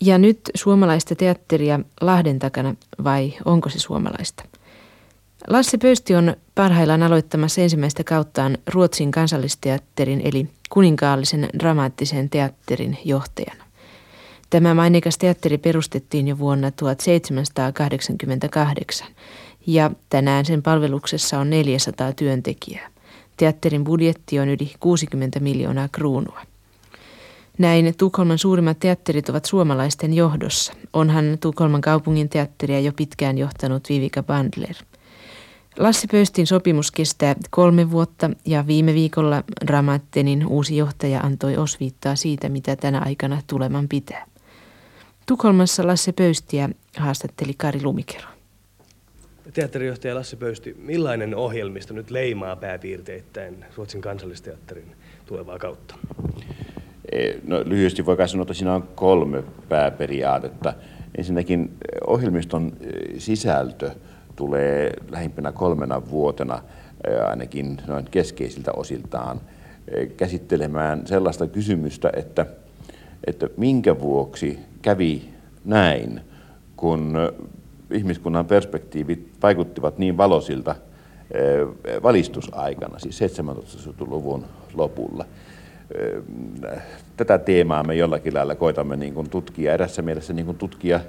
Ja nyt suomalaista teatteria Lahden takana vai onko se suomalaista? Lasse Pöysti on parhaillaan aloittamassa ensimmäistä kauttaan Ruotsin kansallisteatterin eli kuninkaallisen dramaattisen teatterin johtajana. Tämä mainikas teatteri perustettiin jo vuonna 1788 ja tänään sen palveluksessa on 400 työntekijää. Teatterin budjetti on yli 60 miljoonaa kruunua. Näin Tukholman suurimmat teatterit ovat suomalaisten johdossa. Onhan Tukholman kaupungin teatteria jo pitkään johtanut Vivika Bandler. Lassi Pöystin sopimus kestää kolme vuotta ja viime viikolla Dramattenin uusi johtaja antoi osviittaa siitä, mitä tänä aikana tuleman pitää. Tukholmassa Lasse Pöystiä haastatteli Kari Lumikero. Teatterijohtaja Lasse Pöysti, millainen ohjelmisto nyt leimaa pääpiirteittäin Ruotsin kansallisteatterin tulevaa kautta? E, no, lyhyesti voi sanoa, että siinä on kolme pääperiaatetta. Ensinnäkin e, ohjelmiston e, sisältö tulee lähimpänä kolmena vuotena ainakin noin keskeisiltä osiltaan käsittelemään sellaista kysymystä, että, että minkä vuoksi kävi näin, kun ihmiskunnan perspektiivit vaikuttivat niin valoisilta valistusaikana, siis 1700-luvun lopulla. Tätä teemaa me jollakin lailla koitamme niin kuin tutkia, erässä mielessä niin kuin tutkia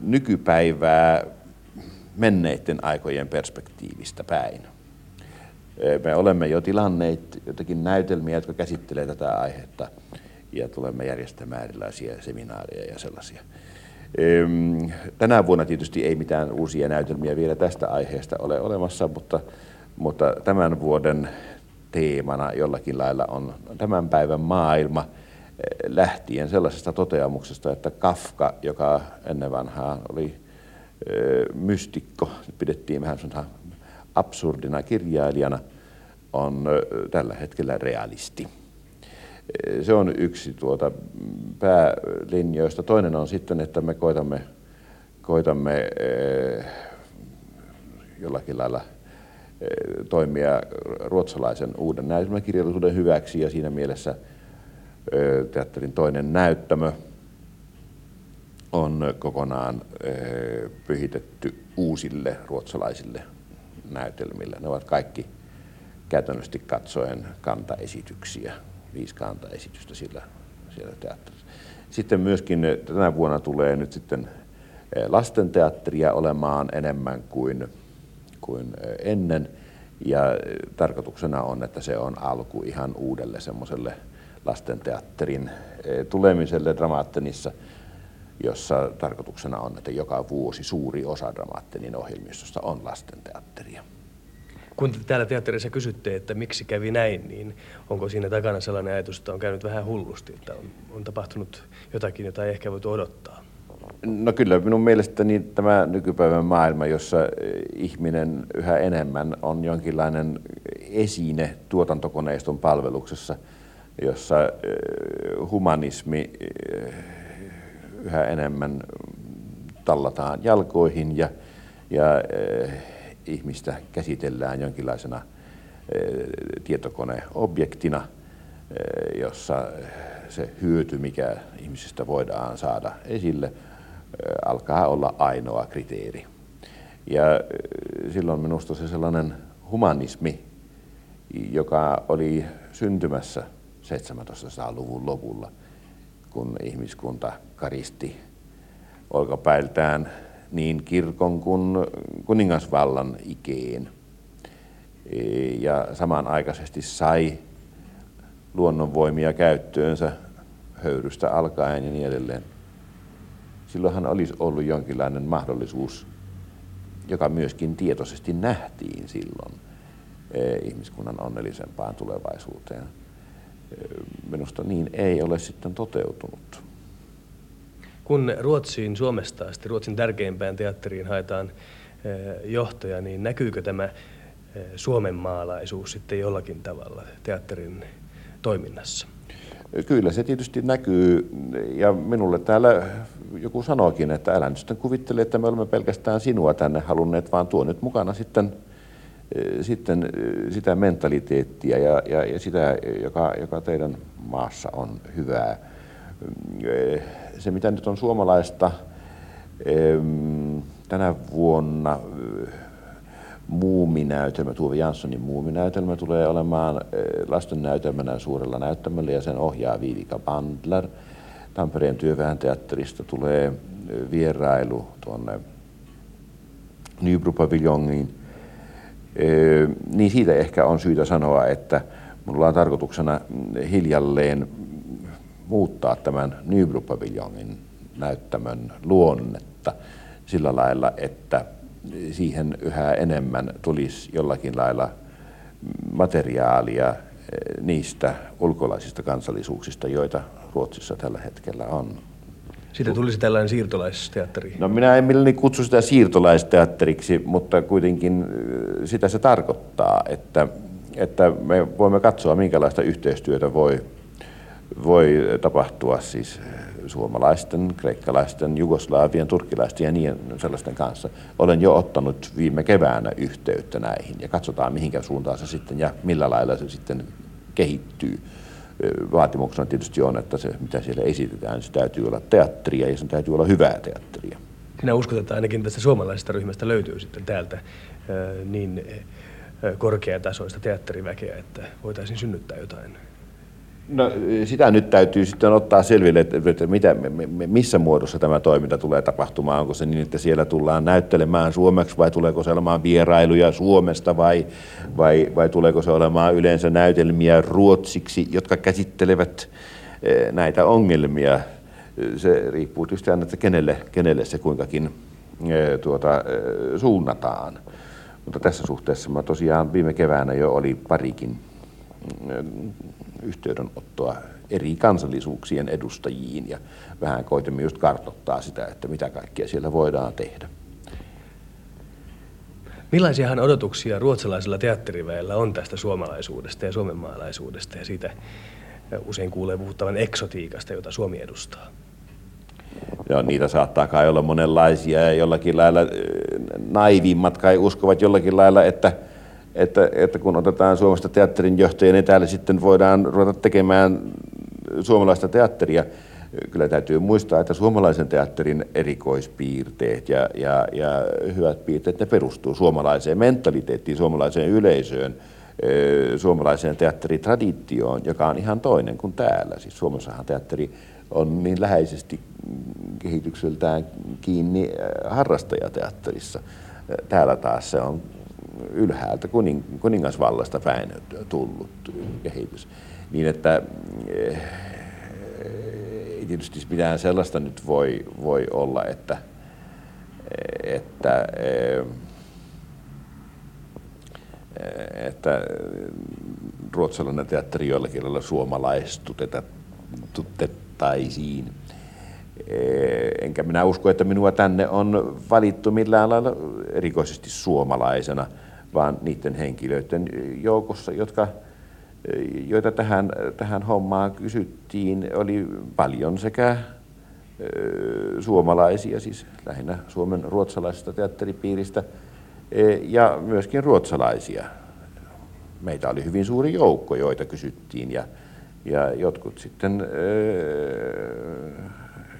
nykypäivää menneiden aikojen perspektiivistä päin. Me olemme jo tilanneet jotakin näytelmiä, jotka käsittelevät tätä aihetta ja tulemme järjestämään erilaisia seminaareja ja sellaisia. Tänä vuonna tietysti ei mitään uusia näytelmiä vielä tästä aiheesta ole olemassa, mutta, mutta tämän vuoden teemana jollakin lailla on tämän päivän maailma lähtien sellaisesta toteamuksesta, että Kafka, joka ennen vanhaa oli mystikko, pidettiin vähän absurdina kirjailijana, on tällä hetkellä realisti. Se on yksi tuota päälinjoista. Toinen on sitten, että me koitamme, koitamme jollakin lailla toimia ruotsalaisen uuden näytelmäkirjallisuuden hyväksi ja siinä mielessä teatterin toinen näyttämö on kokonaan pyhitetty uusille ruotsalaisille näytelmille. Ne ovat kaikki käytännössä katsoen kantaesityksiä, viisi kantaesitystä sillä, siellä teatterissa. Sitten myöskin tänä vuonna tulee nyt sitten lastenteatteria olemaan enemmän kuin, kuin ennen. Ja tarkoituksena on, että se on alku ihan uudelle semmoiselle lastenteatterin tulemiselle Dramaattenissa – jossa tarkoituksena on, että joka vuosi suuri osa Dramaattenin ohjelmistosta on lastenteatteria. Kun te täällä teatterissa kysytte, että miksi kävi näin, niin onko siinä takana sellainen ajatus, että on käynyt vähän hullusti, että on, on tapahtunut jotakin, jota ei ehkä voitu odottaa? No kyllä minun mielestäni tämä nykypäivän maailma, jossa ihminen yhä enemmän on jonkinlainen esine tuotantokoneiston palveluksessa, jossa humanismi yhä enemmän tallataan jalkoihin ja, ja ihmistä käsitellään jonkinlaisena tietokoneobjektina, jossa se hyöty, mikä ihmisestä voidaan saada esille, alkaa olla ainoa kriteeri. Ja silloin minusta se sellainen humanismi, joka oli syntymässä 1700-luvun lopulla – kun ihmiskunta karisti olkapäiltään niin kirkon kuin kuningasvallan ikeen. Ja samanaikaisesti sai luonnonvoimia käyttöönsä höyrystä alkaen ja niin edelleen. Silloinhan olisi ollut jonkinlainen mahdollisuus, joka myöskin tietoisesti nähtiin silloin eh, ihmiskunnan onnellisempaan tulevaisuuteen minusta niin ei ole sitten toteutunut. Kun Ruotsiin Suomesta asti Ruotsin tärkeimpään teatteriin haetaan eh, johtaja, niin näkyykö tämä Suomen maalaisuus sitten jollakin tavalla teatterin toiminnassa? Kyllä se tietysti näkyy ja minulle täällä joku sanoikin, että älä nyt sitten kuvittele, että me olemme pelkästään sinua tänne halunneet, vaan tuo nyt mukana sitten sitten sitä mentaliteettia ja, ja, ja sitä, joka, joka teidän maassa on hyvää. se mitä nyt on suomalaista tänä vuonna muuminäytelmä, Tuove Janssonin muuminäytelmä tulee olemaan lasten näytelmänä suurella näyttämöllä ja sen ohjaa Viivika Bandler. Tampereen työväen teatterista tulee vierailu tuonne Nybro-paviljongiin. Niin siitä ehkä on syytä sanoa, että minulla on tarkoituksena hiljalleen muuttaa tämän Nybro-paviljongin näyttämön luonnetta sillä lailla, että siihen yhä enemmän tulisi jollakin lailla materiaalia niistä ulkolaisista kansallisuuksista, joita Ruotsissa tällä hetkellä on. Siitä tulisi tällainen siirtolaisteatteri. No minä en mielelläni kutsu sitä siirtolaisteatteriksi, mutta kuitenkin sitä se tarkoittaa, että, että me voimme katsoa, minkälaista yhteistyötä voi, voi tapahtua siis suomalaisten, kreikkalaisten, jugoslaavien, turkkilaisten ja niin sellaisten kanssa. Olen jo ottanut viime keväänä yhteyttä näihin ja katsotaan mihinkä suuntaan se sitten ja millä lailla se sitten kehittyy vaatimuksena tietysti on, että se mitä siellä esitetään, se täytyy olla teatteria ja sen täytyy olla hyvää teatteria. Sinä uskot, että ainakin tästä suomalaisesta ryhmästä löytyy sitten täältä niin korkeatasoista teatteriväkeä, että voitaisiin synnyttää jotain No, sitä nyt täytyy sitten ottaa selville, että mitä, missä muodossa tämä toiminta tulee tapahtumaan. Onko se niin, että siellä tullaan näyttelemään suomeksi vai tuleeko se olemaan vierailuja Suomesta vai, vai, vai tuleeko se olemaan yleensä näytelmiä ruotsiksi, jotka käsittelevät eh, näitä ongelmia. Se riippuu tietysti aina, että kenelle, kenelle se kuinkakin eh, tuota, eh, suunnataan. Mutta tässä suhteessa mä tosiaan viime keväänä jo oli parikin yhteydenottoa eri kansallisuuksien edustajiin ja vähän koitimme just kartoittaa sitä, että mitä kaikkea siellä voidaan tehdä. Millaisiahan odotuksia ruotsalaisella teatteriväellä on tästä suomalaisuudesta ja suomenmaalaisuudesta ja siitä usein kuulee puhuttavan eksotiikasta, jota Suomi edustaa? Joo, niitä saattaa kai olla monenlaisia ja jollakin lailla naivimmat kai uskovat jollakin lailla, että että, että kun otetaan Suomesta teatterin johtajia, niin täällä sitten voidaan ruveta tekemään suomalaista teatteria. Kyllä täytyy muistaa, että suomalaisen teatterin erikoispiirteet ja, ja, ja hyvät piirteet, ne perustuu suomalaiseen mentaliteettiin, suomalaiseen yleisöön, suomalaiseen teatteritraditioon, joka on ihan toinen kuin täällä. Siis Suomessahan teatteri on niin läheisesti kehitykseltään kiinni harrastajateatterissa. Täällä taas se on ylhäältä kuning, kuningasvallasta päin tullut kehitys. Niin että eh, ei tietysti mitään sellaista nyt voi, voi olla, että, että, eh, että ruotsalainen teatteri jollakin lailla suomalaistutettaisiin. Enkä minä usko, että minua tänne on valittu millään lailla erikoisesti suomalaisena – vaan niiden henkilöiden joukossa, jotka, joita tähän, tähän hommaan kysyttiin, oli paljon sekä suomalaisia, siis lähinnä Suomen ruotsalaisesta teatteripiiristä, ja myöskin ruotsalaisia. Meitä oli hyvin suuri joukko, joita kysyttiin, ja, ja jotkut sitten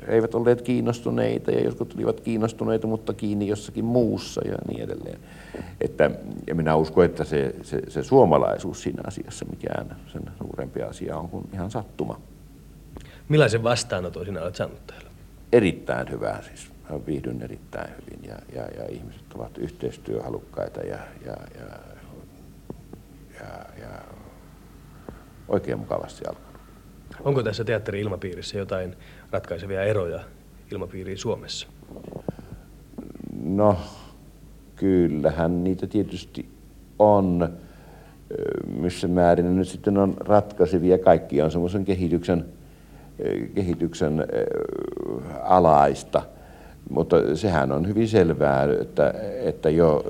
eivät olleet kiinnostuneita ja jotkut olivat kiinnostuneita, mutta kiinni jossakin muussa ja niin edelleen. Että, ja minä uskon, että se, se, se suomalaisuus siinä asiassa mikään sen suurempi asia on kuin ihan sattuma. Millaisen vastaanoton sinä olet saanut täällä? Erittäin hyvää siis. Mä viihdyn erittäin hyvin ja, ja, ja ihmiset ovat yhteistyöhalukkaita ja, ja, ja, ja, ja oikein mukavasti alkanut. Onko tässä teatteri-ilmapiirissä jotain ratkaisevia eroja ilmapiiriin Suomessa? No, kyllähän niitä tietysti on. Missä määrin ne nyt sitten on ratkaisevia. Kaikki on semmoisen kehityksen, kehityksen alaista. Mutta sehän on hyvin selvää, että, että jo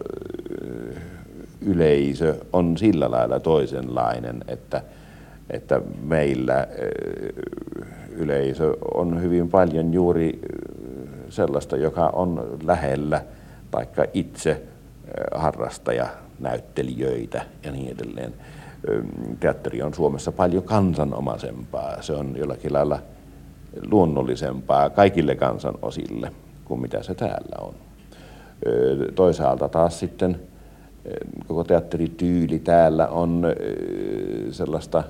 yleisö on sillä lailla toisenlainen, että, että meillä yleisö on hyvin paljon juuri sellaista, joka on lähellä taikka itse harrastaja näyttelijöitä ja niin edelleen. Teatteri on Suomessa paljon kansanomaisempaa. Se on jollakin lailla luonnollisempaa kaikille kansanosille kuin mitä se täällä on. Toisaalta taas sitten koko teatterityyli täällä on sellaista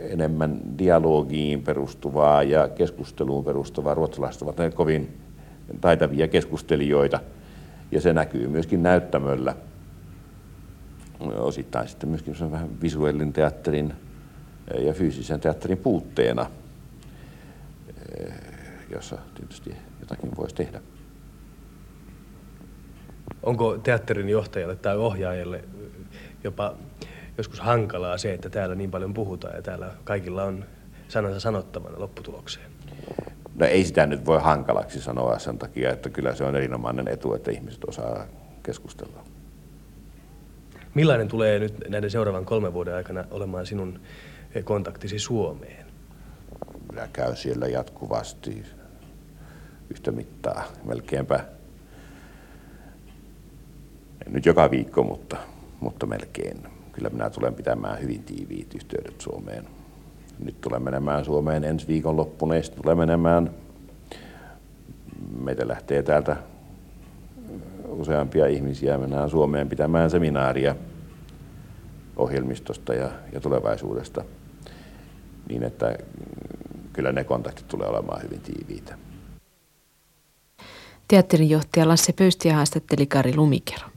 enemmän dialogiin perustuvaa ja keskusteluun perustuvaa. Ruotsalaiset ovat kovin taitavia keskustelijoita ja se näkyy myöskin näyttämöllä. Osittain sitten myöskin vähän visuellinen teatterin ja fyysisen teatterin puutteena, jossa tietysti jotakin voisi tehdä. Onko teatterin johtajalle tai ohjaajalle jopa joskus hankalaa se, että täällä niin paljon puhutaan ja täällä kaikilla on sanansa sanottavana lopputulokseen? No ei sitä nyt voi hankalaksi sanoa sen takia, että kyllä se on erinomainen etu, että ihmiset osaa keskustella. Millainen tulee nyt näiden seuraavan kolmen vuoden aikana olemaan sinun kontaktisi Suomeen? Minä käyn siellä jatkuvasti yhtä mittaa, melkeinpä. En nyt joka viikko, mutta, mutta melkein. Kyllä minä tulen pitämään hyvin tiiviit yhteydet Suomeen. Nyt tulen menemään Suomeen ensi viikon loppuna ja sitten tulen menemään. Meitä lähtee täältä useampia ihmisiä. Mennään Suomeen pitämään seminaaria ohjelmistosta ja, ja tulevaisuudesta niin että kyllä ne kontaktit tulee olemaan hyvin tiiviitä. Teatterin johtaja Lasse Pöystiä haastatteli Kari Lumikero.